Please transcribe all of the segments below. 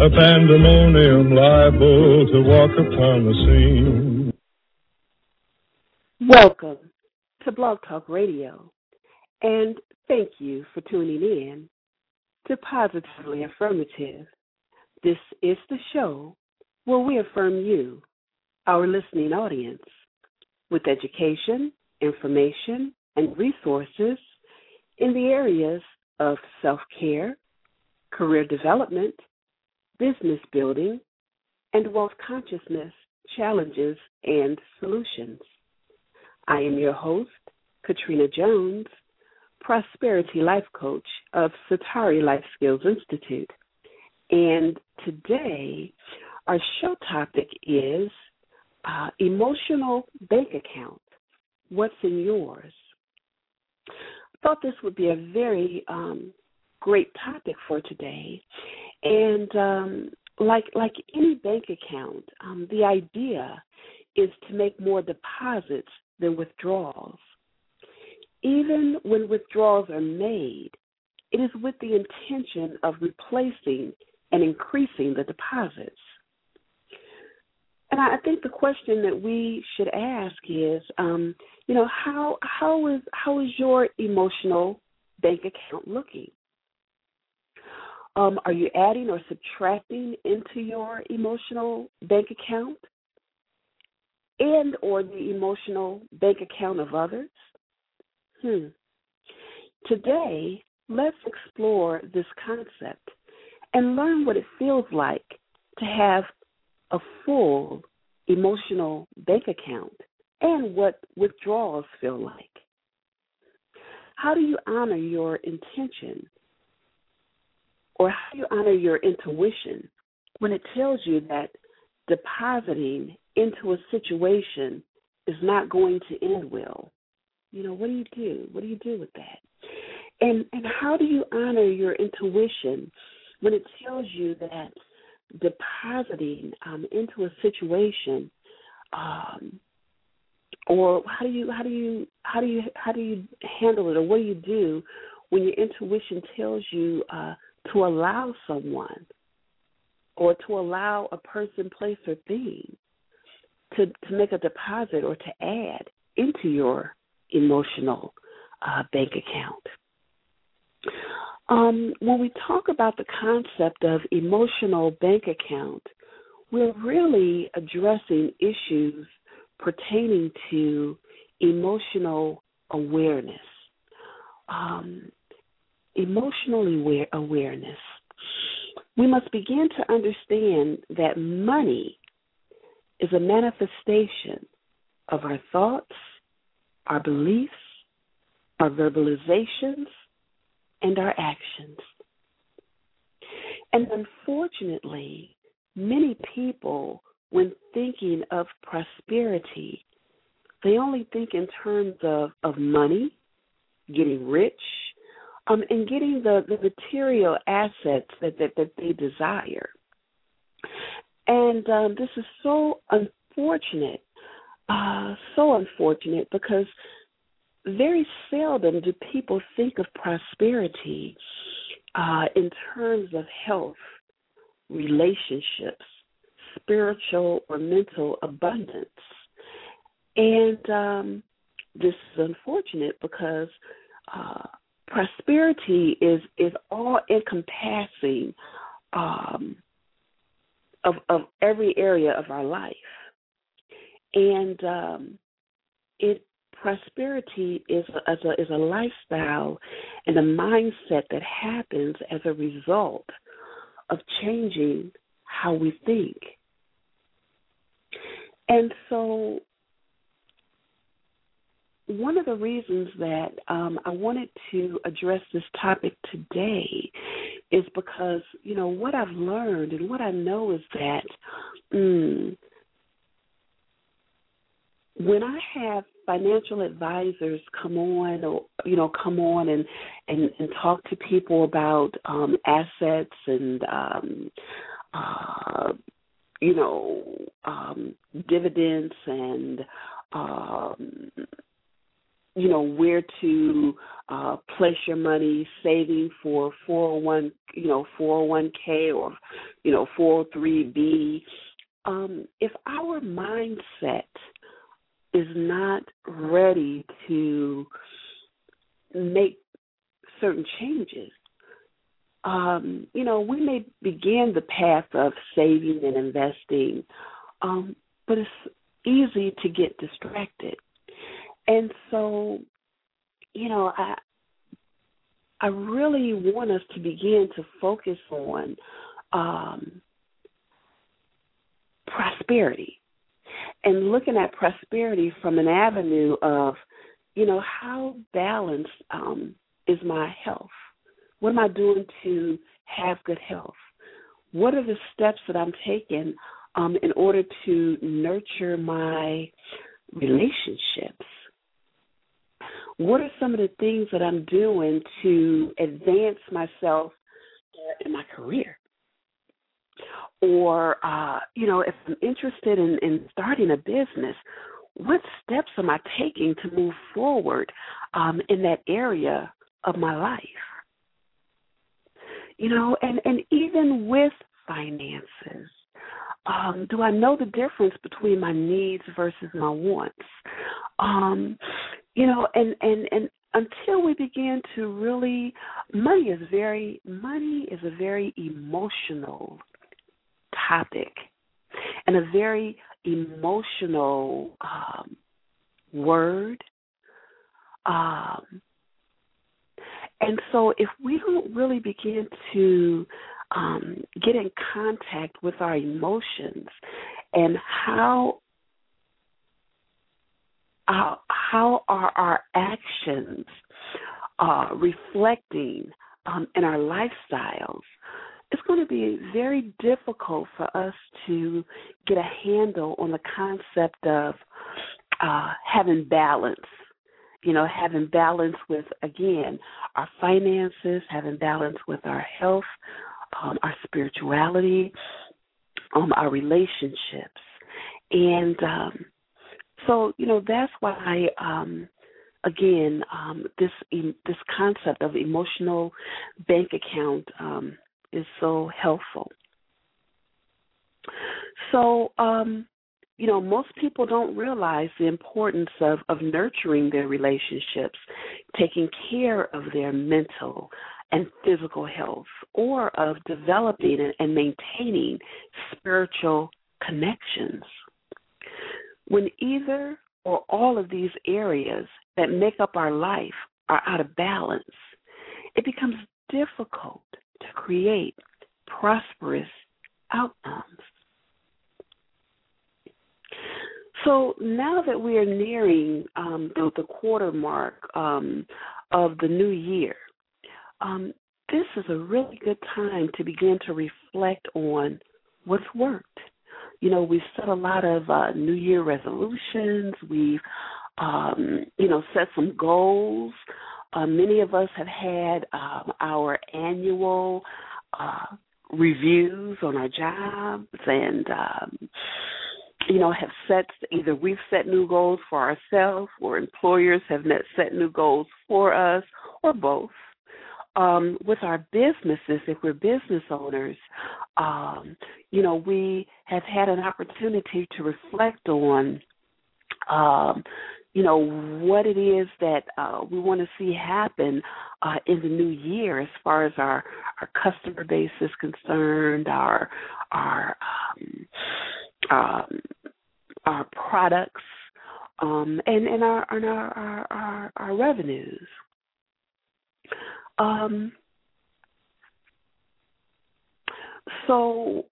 a pandemonium liable to walk upon the scene. Welcome to Blog Talk Radio, and thank you for tuning in to Positively Affirmative. This is the show where we affirm you, our listening audience, with education, information, and resources in the areas of self care, career development, business building, and wealth consciousness challenges and solutions. I am your host, Katrina Jones, Prosperity Life Coach of Satari Life Skills Institute. And today, our show topic is uh, emotional bank account. What's in yours? I thought this would be a very um, great topic for today. And um, like like any bank account, um, the idea is to make more deposits than withdrawals. Even when withdrawals are made, it is with the intention of replacing and increasing the deposits. And I think the question that we should ask is, um, you know, how how is how is your emotional bank account looking? Um, are you adding or subtracting into your emotional bank account and or the emotional bank account of others? Hmm. Today, let's explore this concept and learn what it feels like to have a full emotional bank account and what withdrawals feel like. How do you honor your intention or how do you honor your intuition when it tells you that depositing into a situation is not going to end well? You know, what do you do? What do you do with that? And and how do you honor your intuition when it tells you that depositing um, into a situation, um, or how do you how do you how do you how do you handle it, or what do you do when your intuition tells you uh, to allow someone or to allow a person, place, or thing to, to make a deposit or to add into your emotional uh, bank account. Um, when we talk about the concept of emotional bank account, we're really addressing issues pertaining to emotional awareness. Um, emotional aware- awareness, we must begin to understand that money is a manifestation of our thoughts, our beliefs, our verbalizations, and our actions. And unfortunately, many people, when thinking of prosperity, they only think in terms of, of money, getting rich, um, and getting the, the material assets that, that, that they desire. And um, this is so unfortunate, uh, so unfortunate because very seldom do people think of prosperity uh, in terms of health, relationships, spiritual or mental abundance. And um, this is unfortunate because uh, prosperity is is all encompassing um, of of every area of our life, and um, it prosperity is a, is a is a lifestyle and a mindset that happens as a result of changing how we think. And so one of the reasons that um, I wanted to address this topic today is because you know what I've learned and what I know is that mm, when I have financial advisors come on or you know come on and and, and talk to people about um assets and um uh you know um dividends and um you know where to uh place your money saving for 401 you know 401k or you know 403b um if our mindset is not ready to make certain changes um you know we may begin the path of saving and investing um but it's easy to get distracted and so, you know, I I really want us to begin to focus on um, prosperity and looking at prosperity from an avenue of, you know, how balanced um, is my health? What am I doing to have good health? What are the steps that I'm taking um, in order to nurture my relationships? What are some of the things that I'm doing to advance myself in my career? Or, uh, you know, if I'm interested in, in starting a business, what steps am I taking to move forward um, in that area of my life? You know, and, and even with finances, um, do I know the difference between my needs versus my wants? Um, you know and and and until we begin to really money is very money is a very emotional topic and a very emotional um, word um, and so if we don't really begin to um, get in contact with our emotions and how uh, how are our actions uh, reflecting um, in our lifestyles, it's going to be very difficult for us to get a handle on the concept of uh, having balance. You know, having balance with, again, our finances, having balance with our health, um, our spirituality, um, our relationships. And um, so you know that's why um, again um, this this concept of emotional bank account um, is so helpful. So um, you know most people don't realize the importance of of nurturing their relationships, taking care of their mental and physical health, or of developing and maintaining spiritual connections. When either or all of these areas that make up our life are out of balance, it becomes difficult to create prosperous outcomes. So now that we are nearing um, the, the, quarter mark um, of the new year, um, this is a really good time to begin to reflect on what's worked you know, we've set a lot of uh, New Year resolutions. We've, um, you know, set some goals. Uh, many of us have had um, our annual uh, reviews on our jobs and, um, you know, have set either we've set new goals for ourselves or employers have set new goals for us or both um, with our businesses, if we're business owners, um, you know, we have had an opportunity to reflect on, um, you know, what it is that uh, we want to see happen uh, in the new year as far as our, our customer base is concerned, our our um, um, our products, um, and and our and our, our, our, our revenues. Um, so,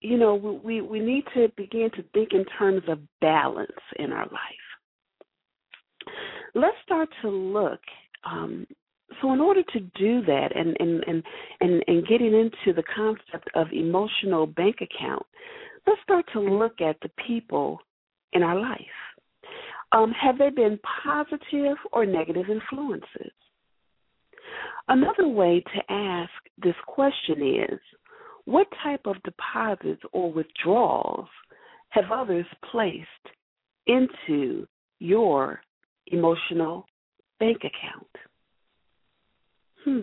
you know, we, we need to begin to think in terms of balance in our life. Let's start to look um, so in order to do that and, and, and, and, and getting into the concept of emotional bank account, let's start to look at the people in our life. Um, have they been positive or negative influences? Another way to ask this question is what type of deposits or withdrawals have others placed into your emotional bank account? Hmm.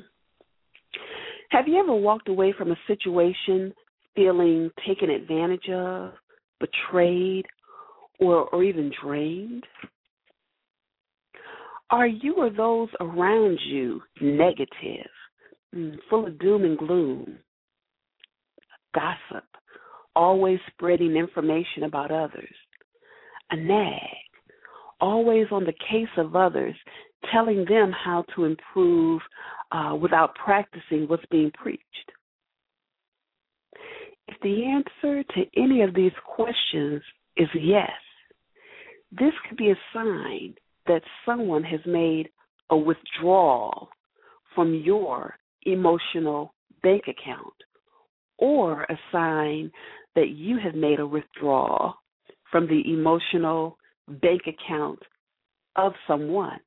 Have you ever walked away from a situation feeling taken advantage of, betrayed, or, or even drained? Are you or those around you negative, hmm, full of doom and gloom, gossip, always spreading information about others, a nag, always on the case of others, telling them how to improve uh, without practicing what's being preached? If the answer to any of these questions is yes, this could be a sign that someone has made a withdrawal from your emotional bank account or a sign that you have made a withdrawal from the emotional bank account of someone.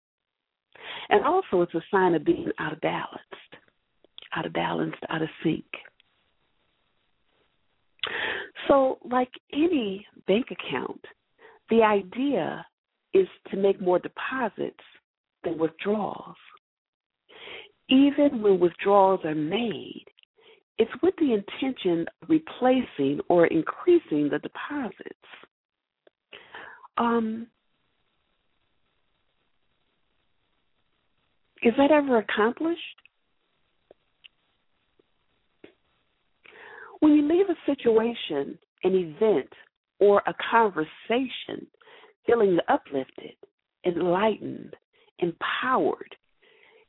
And also, it's a sign of being out of balance, out of balance, out of sync. So, like any bank account, the idea is to make more deposits than withdrawals. Even when withdrawals are made, it's with the intention of replacing or increasing the deposits. Um, is that ever accomplished? When you leave a situation, an event, or a conversation feeling uplifted, enlightened, empowered,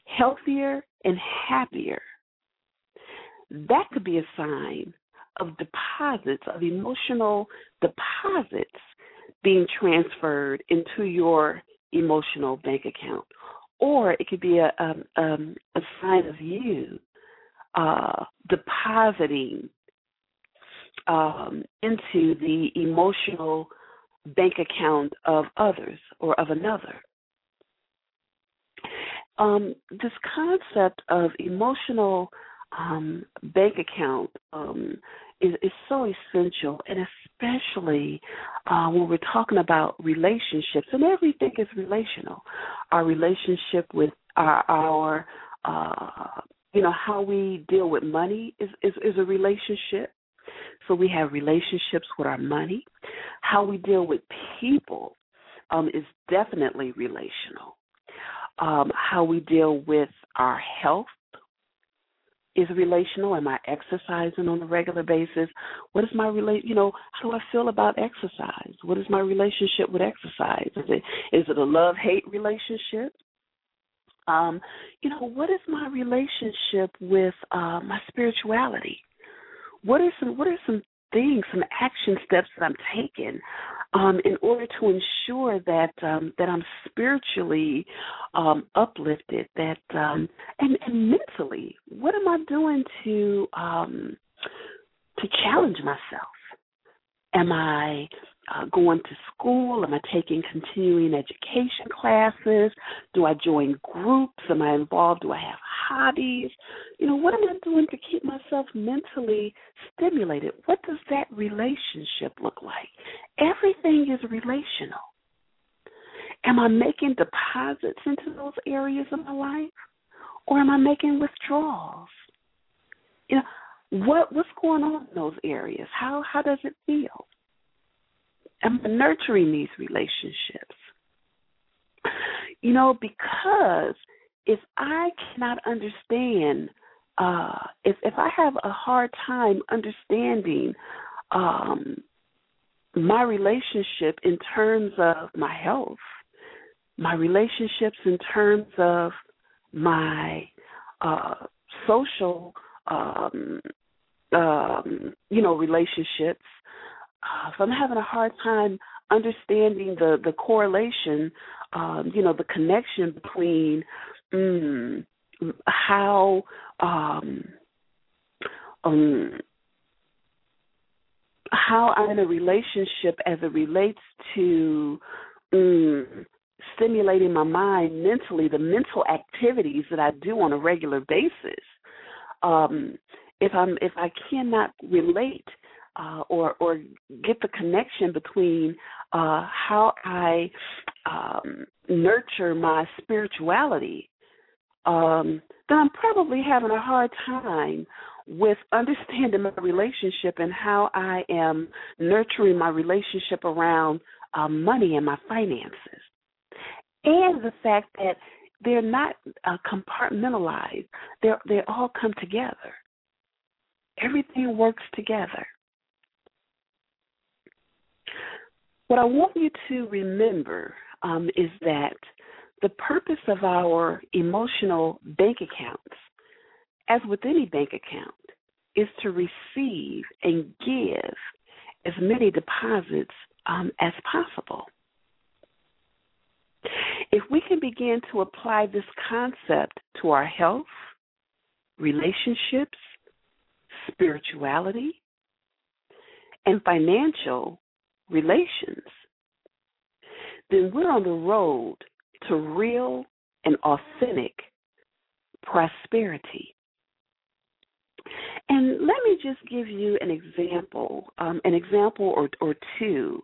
healthier, and happier, that could be a sign of deposits, of emotional deposits being transferred into your emotional bank account. Or it could be a, um, um, a sign of you uh, depositing um, into the emotional bank account of others or of another. Um, this concept of emotional um, bank account um, is, is so essential, and especially uh, when we're talking about relationships, and everything is relational. Our relationship with our, our uh, you know, how we deal with money is, is, is a relationship. So we have relationships with our money. How we deal with people um, is definitely relational. Um, how we deal with our health is relational. Am I exercising on a regular basis? What is my relate? You know, how do I feel about exercise? What is my relationship with exercise? Is it is it a love hate relationship? Um, you know, what is my relationship with uh, my spirituality? What are some what are some things, some action steps that I'm taking um, in order to ensure that um, that I'm spiritually um, uplifted, that um, and, and mentally, what am I doing to um, to challenge myself? Am I uh, going to school? Am I taking continuing education classes? Do I join groups? Am I involved? Do I have hobbies? You know, what am I doing to keep myself mentally stimulated? What does that relationship look like? Everything is relational. Am I making deposits into those areas of my life? Or am I making withdrawals? You know, what what's going on in those areas? How how does it feel? Am I nurturing these relationships? You know, because if I cannot understand, uh, if if I have a hard time understanding um, my relationship in terms of my health, my relationships in terms of my uh, social, um, um, you know, relationships, uh, if I'm having a hard time understanding the the correlation, um, you know, the connection between mm, how um, um, how I'm in a relationship as it relates to um, stimulating my mind mentally, the mental activities that I do on a regular basis. Um, if I'm if I cannot relate uh, or or get the connection between uh, how I um, nurture my spirituality, um, then I'm probably having a hard time with understanding my relationship and how I am nurturing my relationship around uh, money and my finances, and the fact that they're not uh, compartmentalized; they they all come together. Everything works together. What I want you to remember um, is that the purpose of our emotional bank accounts, as with any bank account, is to receive and give as many deposits um, as possible. If we can begin to apply this concept to our health, relationships, spirituality, and financial relations, then we're on the road to real and authentic prosperity. And let me just give you an example, um, an example or, or two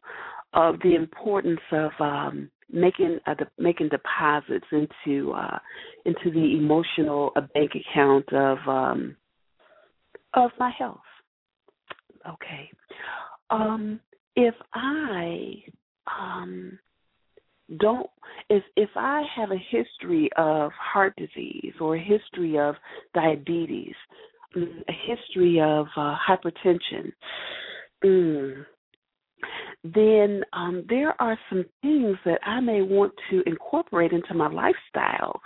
of the importance of um, making uh, making deposits into uh, into the emotional uh, bank account of um, of my health. Okay, um, if I um, don't if if I have a history of heart disease or a history of diabetes, mm, a history of uh, hypertension, mm, then um, there are some things that I may want to incorporate into my lifestyle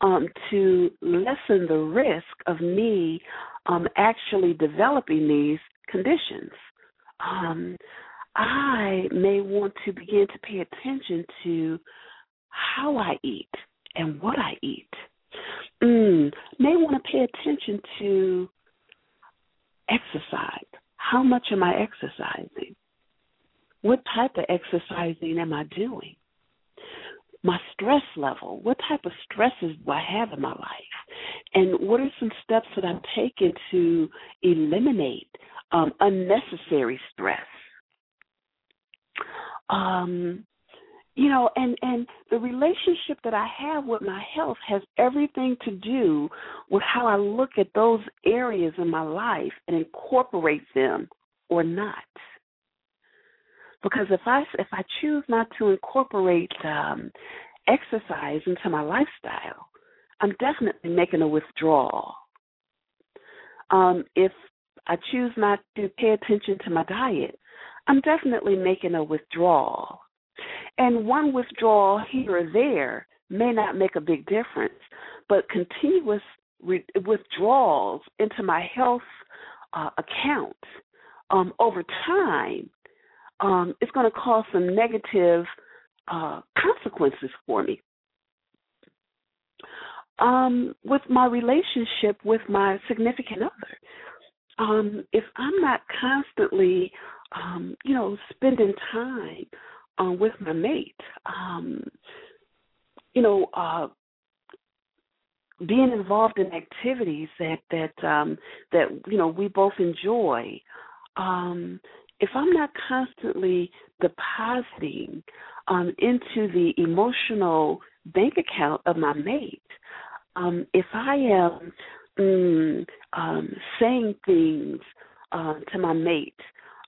um, to lessen the risk of me um, actually developing these conditions. I may want to begin to pay attention to how I eat and what I eat. Mm, may want to pay attention to exercise. How much am I exercising? What type of exercising am I doing? My stress level. What type of stresses do I have in my life? And what are some steps that I'm taking to eliminate um, unnecessary stress? Um you know and and the relationship that i have with my health has everything to do with how i look at those areas in my life and incorporate them or not. Because if i if i choose not to incorporate um exercise into my lifestyle i'm definitely making a withdrawal. Um if i choose not to pay attention to my diet I'm definitely making a withdrawal. And one withdrawal here or there may not make a big difference, but continuous re- withdrawals into my health uh, account um, over time um, is going to cause some negative uh, consequences for me. Um, with my relationship with my significant other, um, if I'm not constantly um, you know, spending time um, with my mate, um, you know, uh, being involved in activities that that um, that you know we both enjoy. Um, if I'm not constantly depositing um, into the emotional bank account of my mate, um, if I am mm, um, saying things uh, to my mate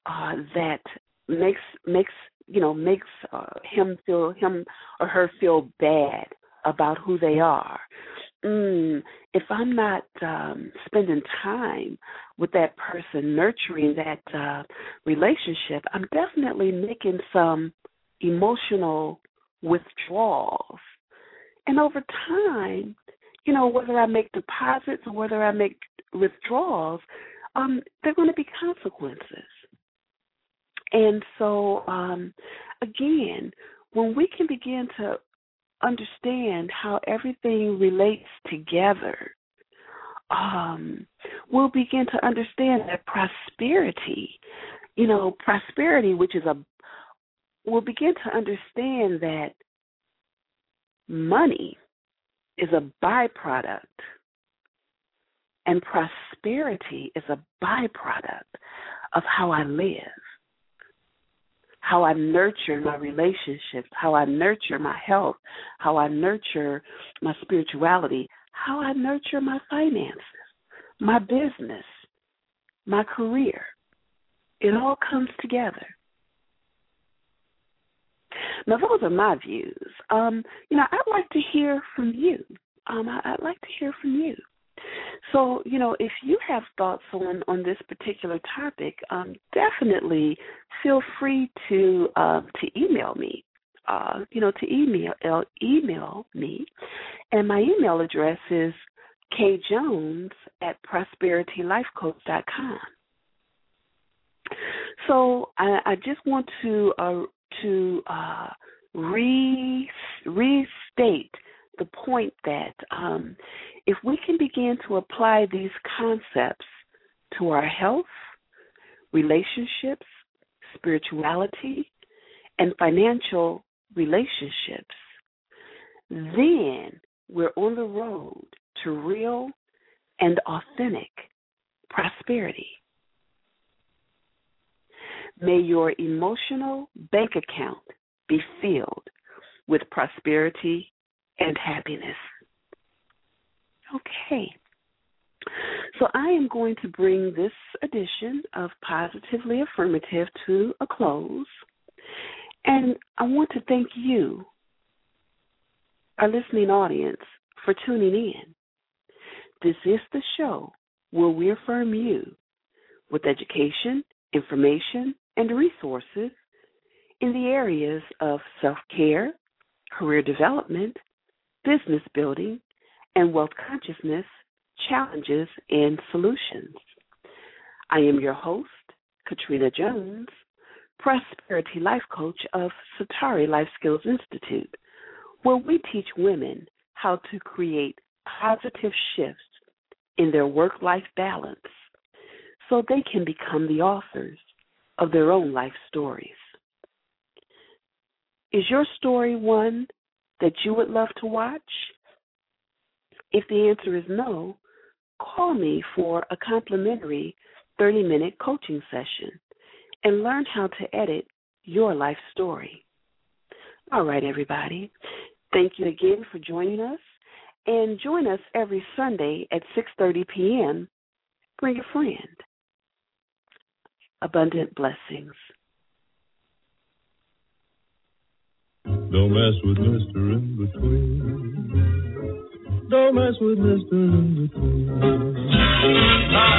uh, that makes makes you know makes uh, him feel him or her feel bad about who they are. Mm, if I'm not um, spending time with that person, nurturing that uh, relationship, I'm definitely making some emotional withdrawals. And over time, you know, whether I make deposits or whether I make withdrawals, um, there are going to be consequences. And so, um, again, when we can begin to understand how everything relates together, um, we'll begin to understand that prosperity, you know, prosperity, which is a, we'll begin to understand that money is a byproduct and prosperity is a byproduct of how I live, how I nurture my relationships, how I nurture my health, how I nurture my spirituality, how I nurture my finances, my business, my career. It all comes together. Now, those are my views. Um, you know, I'd like to hear from you. Um, I, I'd like to hear from you. So, you know, if you have thoughts on on this particular topic, um, definitely feel free to uh, to email me. Uh, you know, to email uh, email me, and my email address is kjones at prosperitylifecoach.com. So I, I just want to uh, to uh, re restate the point that um, if we can begin to apply these concepts to our health, relationships, spirituality, and financial relationships, then we're on the road to real and authentic prosperity. May your emotional bank account be filled with prosperity and happiness. Okay. So I am going to bring this edition of Positively Affirmative to a close. And I want to thank you, our listening audience, for tuning in. This is the show where we affirm you with education, information, and resources in the areas of self care, career development, business building, and wealth consciousness challenges and solutions. I am your host, Katrina Jones, Prosperity Life Coach of Satari Life Skills Institute, where we teach women how to create positive shifts in their work life balance so they can become the authors of their own life stories. Is your story one that you would love to watch? If the answer is no, call me for a complimentary 30 minute coaching session and learn how to edit your life story. All right, everybody. Thank you again for joining us and join us every Sunday at 6:30 p.m. Bring a friend. Abundant blessings. Don't mess with Mr. In Between. Don't mess with Mr. In Between. Now.